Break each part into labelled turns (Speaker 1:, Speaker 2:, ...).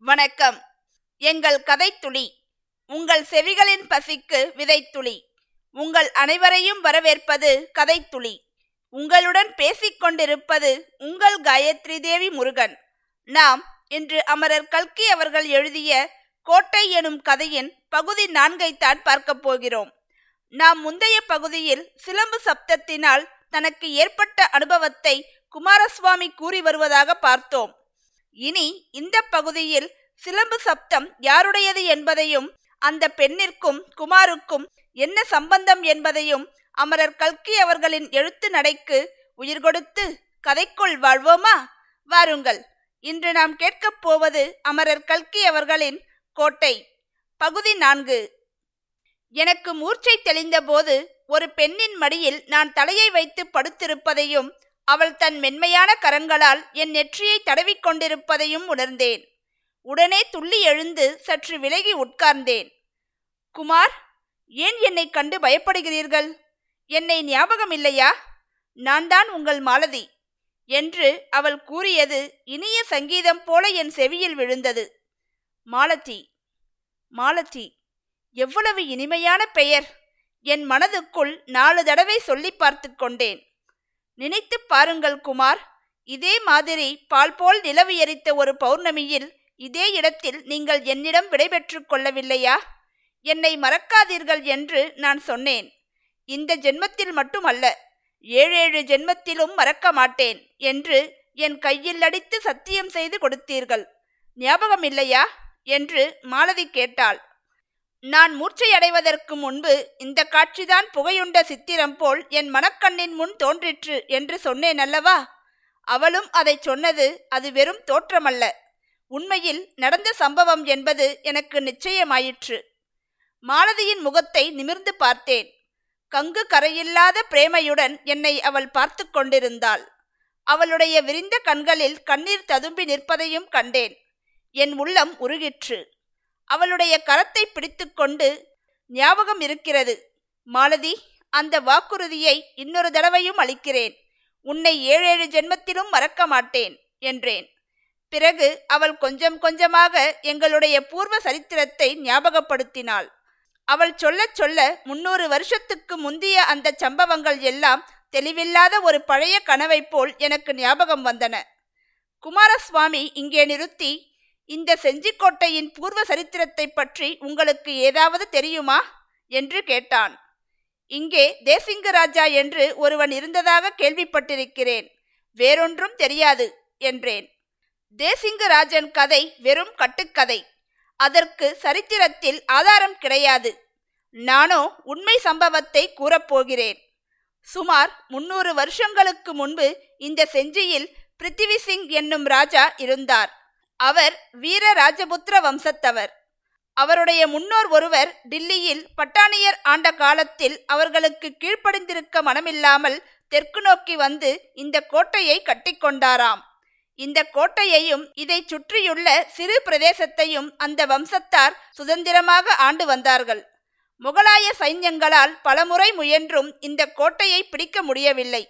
Speaker 1: வணக்கம். எங்கள் கதைத்துளி உங்கள் செவிகளின் பசிக்கு விதைத்துளி உங்கள் அனைவரையும் வரவேற்பது கதைத்துளி. உங்களுடன் பேசிக்கொண்டிருப்பது உங்கள் காயத்ரி தேவி முருகன். நாம் இன்று அமரர் கல்கி அவர்கள் எழுதிய கோட்டை எனும் கதையின் பகுதி நான்கைத்தான் பார்க்கப் போகிறோம். நாம் முந்தைய பகுதியில் சிலம்பு சப்தத்தினால் தனக்கு ஏற்பட்ட அனுபவத்தை குமாரசுவாமி கூறி வருவதாக பார்த்தோம். இனி இந்த பகுதியில் சிலம்பு சப்தம் யாருடையது என்பதையும் அந்த பெண்ணிற்கும் குமாருக்கும் என்ன சம்பந்தம் என்பதையும் அமரர் கல்கி அவர்களின் எழுத்து நடைக்கு உயிர் கொடுத்து கதைக்குள் வாழ்வோமா? வாருங்கள். இன்று நாம் கேட்கப் போவது அமரர் கல்கி அவர்களின் கோட்டை. பகுதி நான்கு. எனக்கு மூர்ச்சை தெளிந்தபோது ஒரு பெண்ணின் மடியில் நான் தலையை வைத்து படுத்திருப்பதையும் அவள் தன் மென்மையான கரங்களால் என் நெற்றியை தடவிக்கொண்டிருப்பதையும் உணர்ந்தேன். உடனே துள்ளி எழுந்து சற்று விலகி உட்கார்ந்தேன். குமார் ஏன் என்னை கண்டு பயப்படுகிறீர்கள்? என்னை ஞாபகம் இல்லையா? நான் தான் உங்கள் மாலதி என்று அவள் கூறியது இனிய சங்கீதம் போல என் செவியில் விழுந்தது. மாலதி மாலதி எவ்வளவு இனிமையான பெயர்! என் மனதுக்குள் நாலு தடவை சொல்லி பார்த்து கொண்டேன். நினைத்து பாருங்கள் குமார். இதே மாதிரி பால் போல் நிலவு எரித்த ஒரு பௌர்ணமியில் இதே இடத்தில் நீங்கள் என்னிடம் விடைபெற்று கொள்ளவில்லையா? என்னை மறக்காதீர்கள் என்று நான் சொன்னேன். இந்த ஜென்மத்தில் மட்டுமல்ல ஏழேழு ஜென்மத்திலும் மறக்க மாட்டேன் என்று என் கையில் அடித்து சத்தியம் செய்து கொடுத்தீர்கள். ஞாபகம் இல்லையா என்று மாலதி கேட்டாள். நான் மூர்ச்சையடைவதற்கு முன்பு இந்த காட்சிதான் புகையுண்ட சித்திரம் போல் என் மனக்கண்ணின் முன் தோன்றிற்று என்று சொன்னேன் அல்லவா? அவளும் அதை சொன்னது அது வெறும் தோற்றமல்ல. உண்மையில் நடந்த சம்பவம் என்பது எனக்கு நிச்சயமாயிற்று. மாலதியின் முகத்தை நிமிர்ந்து பார்த்தேன். கங்கு கரையில்லாத பிரேமையுடன் என்னை அவள் பார்த்து கொண்டிருந்தாள். அவளுடைய விரிந்த கண்களில் கண்ணீர் ததும்பி நிற்பதையும் கண்டேன். என் உள்ளம் உருகிற்று. அவளுடைய கரத்தை பிடித்துக்கொண்டு ஞாபகம் இருக்கிறது. மாலதி அந்த வாக்குறுதியை இன்னொரு தடவையும் அளிக்கிறேன். உன்னை ஏழேழு ஜென்மத்திலும் மறக்க மாட்டேன் என்றேன். பிறகு அவள் கொஞ்சம் கொஞ்சமாக எங்களுடைய பூர்வ சரித்திரத்தை ஞாபகப்படுத்தினாள். அவள் சொல்லச் சொல்ல முன்னூறு வருஷத்துக்கு முந்திய அந்த சம்பவங்கள் எல்லாம் தெளிவில்லாத ஒரு பழைய கனவை போல் எனக்கு ஞாபகம் வந்தன. குமாரசுவாமி இங்கே நிறுத்தி இந்த செஞ்சிக்கோட்டையின் பூர்வ சரித்திரத்தை பற்றி உங்களுக்கு ஏதாவது தெரியுமா? என்று கேட்டான். இங்கே தேசிங்க ராஜா என்று ஒருவன் இருந்ததாக கேள்விப்பட்டிருக்கிறேன். வேறொன்றும் தெரியாது என்றேன். தேசிங்கராஜன் கதை வெறும் கட்டுக்கதை. அதற்கு சரித்திரத்தில் ஆதாரம் கிடையாது. நானோ உண்மை சம்பவத்தை கூறப்போகிறேன். சுமார் முன்னூறு வருஷங்களுக்கு முன்பு இந்த செஞ்சியில் பிருத்திவி சிங் என்னும் ராஜா இருந்தார். அவர் வீர ராஜபுத்திர வம்சத்தவர் அவருடைய முன்னோர் ஒருவர் டில்லியில் பட்டாணியர் ஆண்ட காலத்தில் அவர்களுக்கு கீழ்ப்படிந்திருக்க மனமில்லாமல் தெற்கு நோக்கி வந்து இந்த கோட்டையை கட்டிக்கொண்டாராம் இந்த கோட்டையையும் இதை சுற்றியுள்ள சிறு பிரதேசத்தையும் அந்த வம்சத்தார் சுதந்திரமாக ஆண்டு வந்தார்கள். முகலாய சைன்யங்களால் பலமுறை முயன்றும் இந்த கோட்டையை பிடிக்க முடியவில்லை.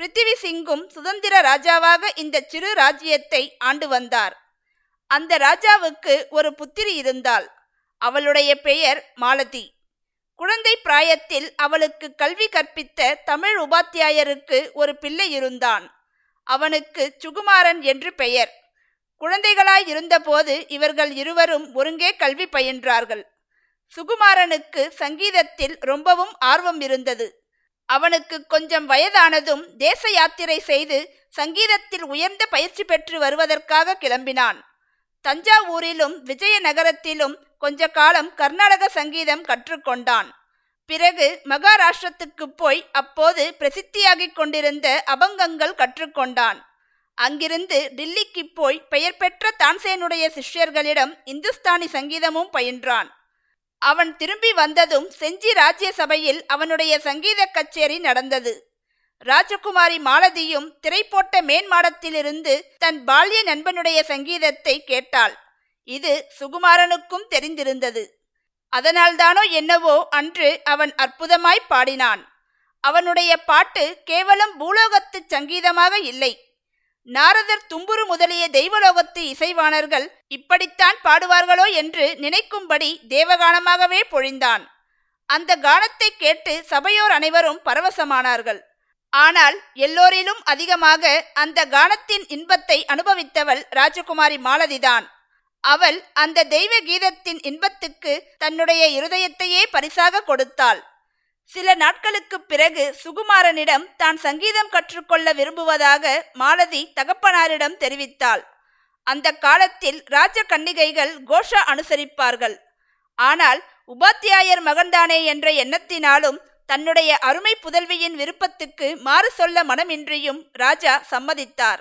Speaker 1: பிருத்திவி சிங்கும் சுதந்திர ராஜாவாக இந்த சிறு ராஜ்யத்தை ஆண்டு வந்தார். அந்த ராஜாவுக்கு ஒரு புத்திரி இருந்தாள். அவளுடைய பெயர் மாலதி. குழந்தை பிராயத்தில் அவளுக்கு கல்வி கற்பித்த தமிழ் உபாத்தியாயருக்கு ஒரு பிள்ளை இருந்தான். அவனுக்கு சுகுமாரன் என்று பெயர். குழந்தைகளாய் இருந்தபோது இவர்கள் இருவரும் ஒருங்கே கல்வி பயின்றார்கள். சுகுமாரனுக்கு சங்கீதத்தில் ரொம்பவும் ஆர்வம் இருந்தது. அவனுக்கு கொஞ்சம் வயதானதும் தேச யாத்திரை செய்து சங்கீதத்தில் உயர்ந்த பயிற்சி பெற்று வருவதற்காக கிளம்பினான். தஞ்சாவூரிலும் விஜயநகரத்திலும் கொஞ்ச காலம் கர்நாடக சங்கீதம் கற்றுக்கொண்டான். பிறகு மகாராஷ்டிரத்துக்கு போய் அப்போது பிரசித்தியாகிக் கொண்டிருந்த அபங்கங்கள் கற்றுக்கொண்டான். அங்கிருந்து டில்லிக்கு போய் பெயர் பெற்ற தான்சேனுடைய சிஷ்யர்களிடம் இந்துஸ்தானி சங்கீதமும் பயின்றான். அவன் திரும்பி வந்ததும் செஞ்சி ராஜ்ய சபையில் அவனுடைய சங்கீத கச்சேரி நடந்தது. ராஜகுமாரி மாலதியும் திரைப்போட்ட மேன்மாடத்திலிருந்து தன் பால்ய நண்பனுடைய சங்கீதத்தை கேட்டாள். இது சுகுமாரனுக்கும் தெரிந்திருந்தது. அதனால்தானோ என்னவோ அன்று அவன் அற்புதமாய் பாடினான். அவனுடைய பாட்டு கேவலம் பூலோகத்து சங்கீதமாக இல்லை. நாரதர் தும்புரு முதலிய தெய்வலோகத்து இசைவாணர்கள் இப்படித்தான் பாடுவார்களோ என்று நினைக்கும்படி தேவகானமாகவே பொழிந்தான். அந்த கானத்தை கேட்டு சபையோர் அனைவரும் பரவசமானார்கள். ஆனால் எல்லோரிலும் அதிகமாக அந்த கானத்தின் இன்பத்தை அனுபவித்தவள் ராஜகுமாரி மாலதிதான். அவள் அந்த தெய்வ கீதத்தின் இன்பத்துக்கு தன்னுடைய இருதயத்தையே பரிசாக கொடுத்தாள். சில நாட்களுக்குப் பிறகு சுகுமாரனிடம் தான் சங்கீதம் கற்றுக்கொள்ள விரும்புவதாக மாலதி தகப்பனாரிடம் தெரிவித்தாள். அந்த காலத்தில் ராஜ கன்னிகைகள் கோஷா அனுசரிப்பார்கள். ஆனால் உபாத்தியாயர் மகன்தானே என்ற எண்ணத்தினாலும் தன்னுடைய அருமை புதல்வியின் விருப்பத்துக்கு மாறு சொல்ல மனமின்றியும் ராஜா சம்மதித்தார்.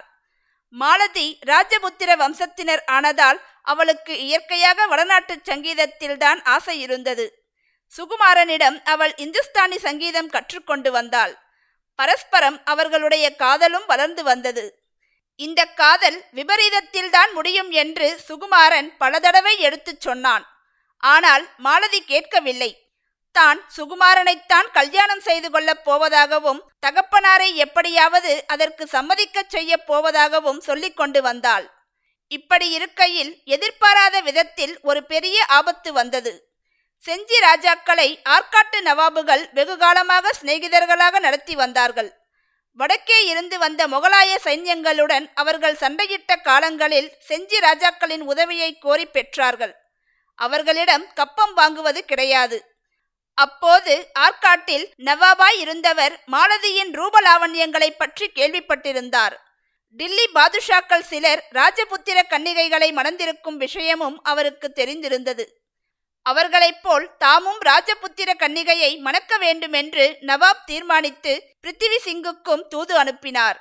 Speaker 1: மாலதி ராஜபுத்திர வம்சத்தினர் ஆனதால் அவளுக்கு இயற்கையாக வடநாட்டு சங்கீதத்தில்தான் ஆசை இருந்தது. சுகுமாரனிடம் அவள் இந்துஸ்தானி சங்கீதம் கற்றுக்கொண்டு வந்தாள். பரஸ்பரம் அவர்களுடைய காதலும் வளர்ந்து வந்தது. இந்த காதல் விபரீதத்தில்தான் முடியும் என்று சுகுமாரன் பல தடவை எடுத்துச் சொன்னான். ஆனால் மாலதி கேட்கவில்லை. தான் சுகுமாரனைத்தான் கல்யாணம் செய்து கொள்ளப் போவதாகவும் தகப்பனாரை எப்படியாவது அதற்கு சம்மதிக்கச் செய்யப் போவதாகவும் சொல்லிக் கொண்டு வந்தாள். இப்படி இருக்கையில் எதிர்பாராத விதத்தில் ஒரு பெரிய ஆபத்து வந்தது. செஞ்சி ராஜாக்களை ஆற்காட்டு நவாபுகள் வெகுகாலமாக சிநேகிதர்களாக நடத்தி வந்தார்கள். வடக்கே இருந்து வந்த முகலாய சைன்யங்களுடன் அவர்கள் சண்டையிட்ட காலங்களில் செஞ்சி ராஜாக்களின் உதவியை கோரி பெற்றார்கள். அவர்களிடம் கப்பம் வாங்குவது கிடையாது. அப்போது ஆற்காட்டில் நவாபாய் இருந்தவர் மாலதியின் ரூபலாவண்யங்களை பற்றி கேள்விப்பட்டிருந்தார். டில்லி பாதுஷாக்கள் சிலர் ராஜபுத்திர கன்னிகைகளை மணந்திருக்கும் விஷயமும் அவருக்கு தெரிந்திருந்தது. அவர்களைப் போல் தாமும் ராஜபுத்திர கன்னிகையை மணக்க வேண்டுமென்று நவாப் தீர்மானித்து பிருத்திவி சிங்குக்கும் தூது அனுப்பினார்.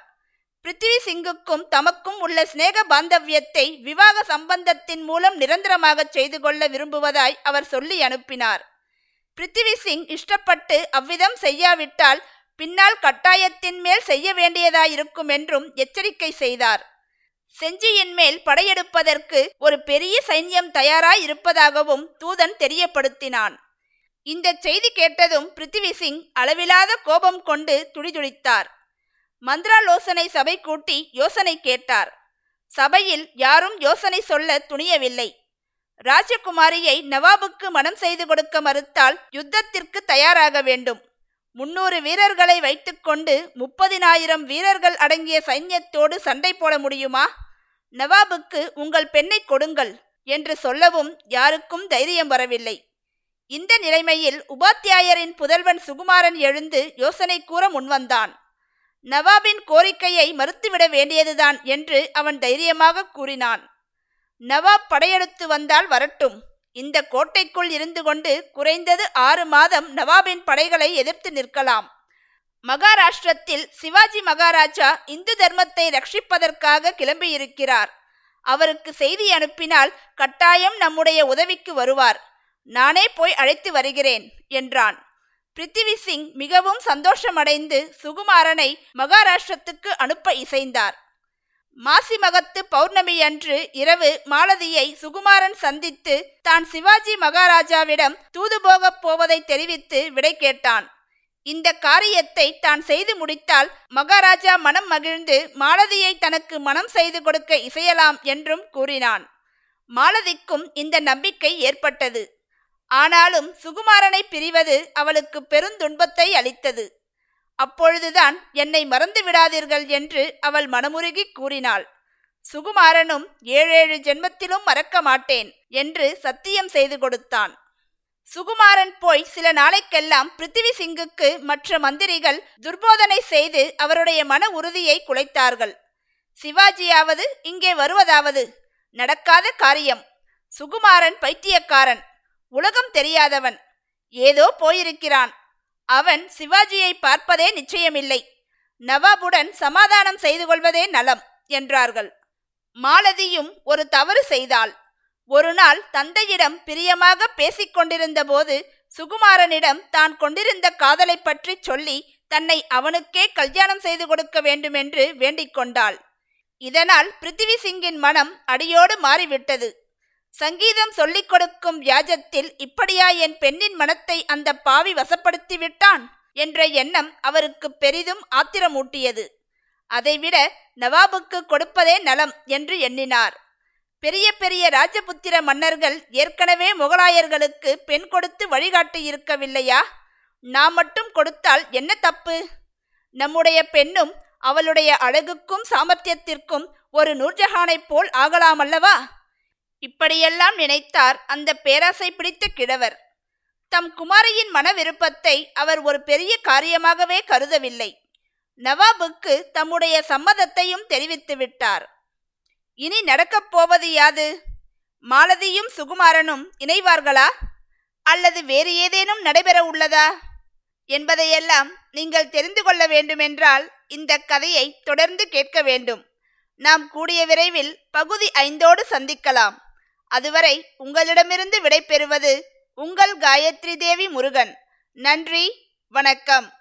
Speaker 1: பிருத்திவி சிங்குக்கும் தமக்கும் உள்ள சிநேக பாந்தவியத்தை விவாக சம்பந்தத்தின் மூலம் நிரந்தரமாக செய்து கொள்ள விரும்புவதாய் அவர் சொல்லி அனுப்பினார். பிருத்திவி சிங் இஷ்டப்பட்டு அவ்விதம் செய்யாவிட்டால் பின்னால் கட்டாயத்தின் மேல் செய்ய வேண்டியதாயிருக்கும் என்றும் எச்சரிக்கை செய்தார். செஞ்சியின் மேல் படையெடுப்பதற்கு ஒரு பெரிய சைன்யம் தயாராய் இருப்பதாகவும் தூதன் தெரியப்படுத்தினான். இந்த செய்தி கேட்டதும் பிருத்திவி சிங் அளவிலாத கோபம் கொண்டு துடிதுடித்தார். மந்திராலோசனை சபை கூட்டி யோசனை கேட்டார். சபையில் யாரும் யோசனை சொல்ல துணியவில்லை. ராஜகுமாரியை நவாபுக்கு மனம் செய்து கொடுக்க மறுத்தால் யுத்தத்திற்கு தயாராக வேண்டும். முன்னூறு வீரர்களை வைத்துக்கொண்டு முப்பதினாயிரம் வீரர்கள் அடங்கிய சைன்யத்தோடு சண்டை போட முடியுமா? நவாபுக்கு உங்கள் பெண்ணை கொடுங்கள் என்று சொல்லவும் யாருக்கும் தைரியம் வரவில்லை. இந்த நிலைமையில் உபாத்தியாயரின் புதல்வன் சுகுமாரன் எழுந்து யோசனை கூற முன்வந்தான். நவாபின் கோரிக்கையை மறுத்துவிட வேண்டியதுதான் என்று அவன் தைரியமாக கூறினான். நவாப் படையெடுத்து வந்தால் வரட்டும். இந்த கோட்டைக்குள் இருந்து கொண்டு குறைந்தது ஆறு மாதம் நவாபின் படைகளை எதிர்த்து நிற்கலாம். மகாராஷ்டிரத்தில் சிவாஜி மகாராஜா இந்து தர்மத்தை ரட்சிப்பதற்காக கிளம்பியிருக்கிறார். அவருக்கு செய்தி அனுப்பினால் கட்டாயம் நம்முடைய உதவிக்கு வருவார். நானே போய் அழைத்து வருகிறேன் என்றான். பிருத்திவி சிங் மிகவும் சந்தோஷமடைந்து சுகுமாரனை மகாராஷ்டிரத்துக்கு அனுப்ப இசைந்தார். மாசி மகத்து பௌர்ணமி அன்று இரவு மாலதியை சுகுமாரன் சந்தித்து தான் சிவாஜி மகாராஜாவிடம் தூது போகப் போவதை தெரிவித்து விடை கேட்டான். இந்த காரியத்தை தான் செய்து முடித்தால் மகாராஜா மனம் மகிழ்ந்து மாலதியை தனக்கு மனம் செய்து கொடுக்க இசையலாம் என்றும் கூறினான். மாலதிக்கும் இந்த நம்பிக்கை ஏற்பட்டது. ஆனாலும் சுகுமாரனை பிரிவது அவளுக்கு பெருந்துன்பத்தை அளித்தது. அப்பொழுதுதான் என்னை மறந்து விடாதீர்கள் என்று அவள் மனமுருகி கூறினாள். சுகுமாரனும் ஏழேழு ஜென்மத்திலும் மறக்க மாட்டேன் என்று சத்தியம் செய்து கொடுத்தான். சுகுமாரன் போய் சில நாளைக்கெல்லாம் பிருத்திவி சிங்குக்கு மற்ற மந்திரிகள் துர்போதனை செய்து அவருடைய மன உறுதியை குலைத்தார்கள். சிவாஜியாவது இங்கே வருவதாவது? நடக்காத காரியம். சுகுமாரன் பைத்தியக்காரன். உலகம் தெரியாதவன். ஏதோ போயிருக்கிறான். அவன் சிவாஜியை பார்ப்பதே நிச்சயமில்லை. நவாபுடன் சமாதானம் செய்து கொள்வதே நலம் என்றார்கள். மாலதியும் ஒரு தவறு செய்தாள். ஒரு நாள் தந்தையிடம் பிரியமாக பேசிக்கொண்டிருந்த போது சுகுமாரனிடம் தான் கொண்டிருந்த காதலை பற்றி சொல்லி தன்னை அவனுக்கே கல்யாணம் செய்து கொடுக்க வேண்டுமென்று வேண்டிக் கொண்டாள். இதனால் பிருத்திவி சிங்கின் மனம் அடியோடு மாறிவிட்டது. சங்கீதம் சொல்லிக் கொடுக்கும் வியாஜத்தில் இப்படியா என் பெண்ணின் மனத்தை அந்த பாவி வசப்படுத்தி விட்டான் என்ற எண்ணம் அவருக்கு பெரிதும் ஆத்திரமூட்டியது. அதைவிட நவாபுக்கு கொடுப்பதே நலம் என்று எண்ணினார். பெரிய பெரிய ராஜபுத்திர மன்னர்கள் ஏற்கனவே முகலாயர்களுக்கு பெண் கொடுத்து வழிகாட்டி இருக்கவில்லையா நாம் மட்டும் கொடுத்தால் என்ன தப்பு? நம்முடைய பெண்ணும் அவளுடைய அழகுக்கும் சாமர்த்தியத்திற்கும் ஒரு நூர்ஜஹானைப் போல் ஆகலாமல்லவா? இப்படியெல்லாம் நினைத்தார் அந்த பேராசை பிடித்த கிழவர். தம் குமாரியின் மன விருப்பத்தை அவர் ஒரு பெரிய காரியமாகவே கருதவில்லை. நவாபுக்கு தம்முடைய சம்மதத்தையும் தெரிவித்து விட்டார். இனி நடக்கப் போவது யாது? மாலதியும் சுகுமாரனும் இணைவார்களா? அல்லது வேறு ஏதேனும் நடைபெற உள்ளதா? என்பதையெல்லாம் நீங்கள் தெரிந்து கொள்ள வேண்டுமென்றால் இந்த கதையை தொடர்ந்து கேட்க வேண்டும். நாம் கூடிய விரைவில் பகுதி ஐந்தோடு சந்திக்கலாம். அதுவரை உங்களிடமிருந்து விடைபெறுவது உங்கள் காயத்ரி தேவி முருகன். நன்றி வணக்கம்.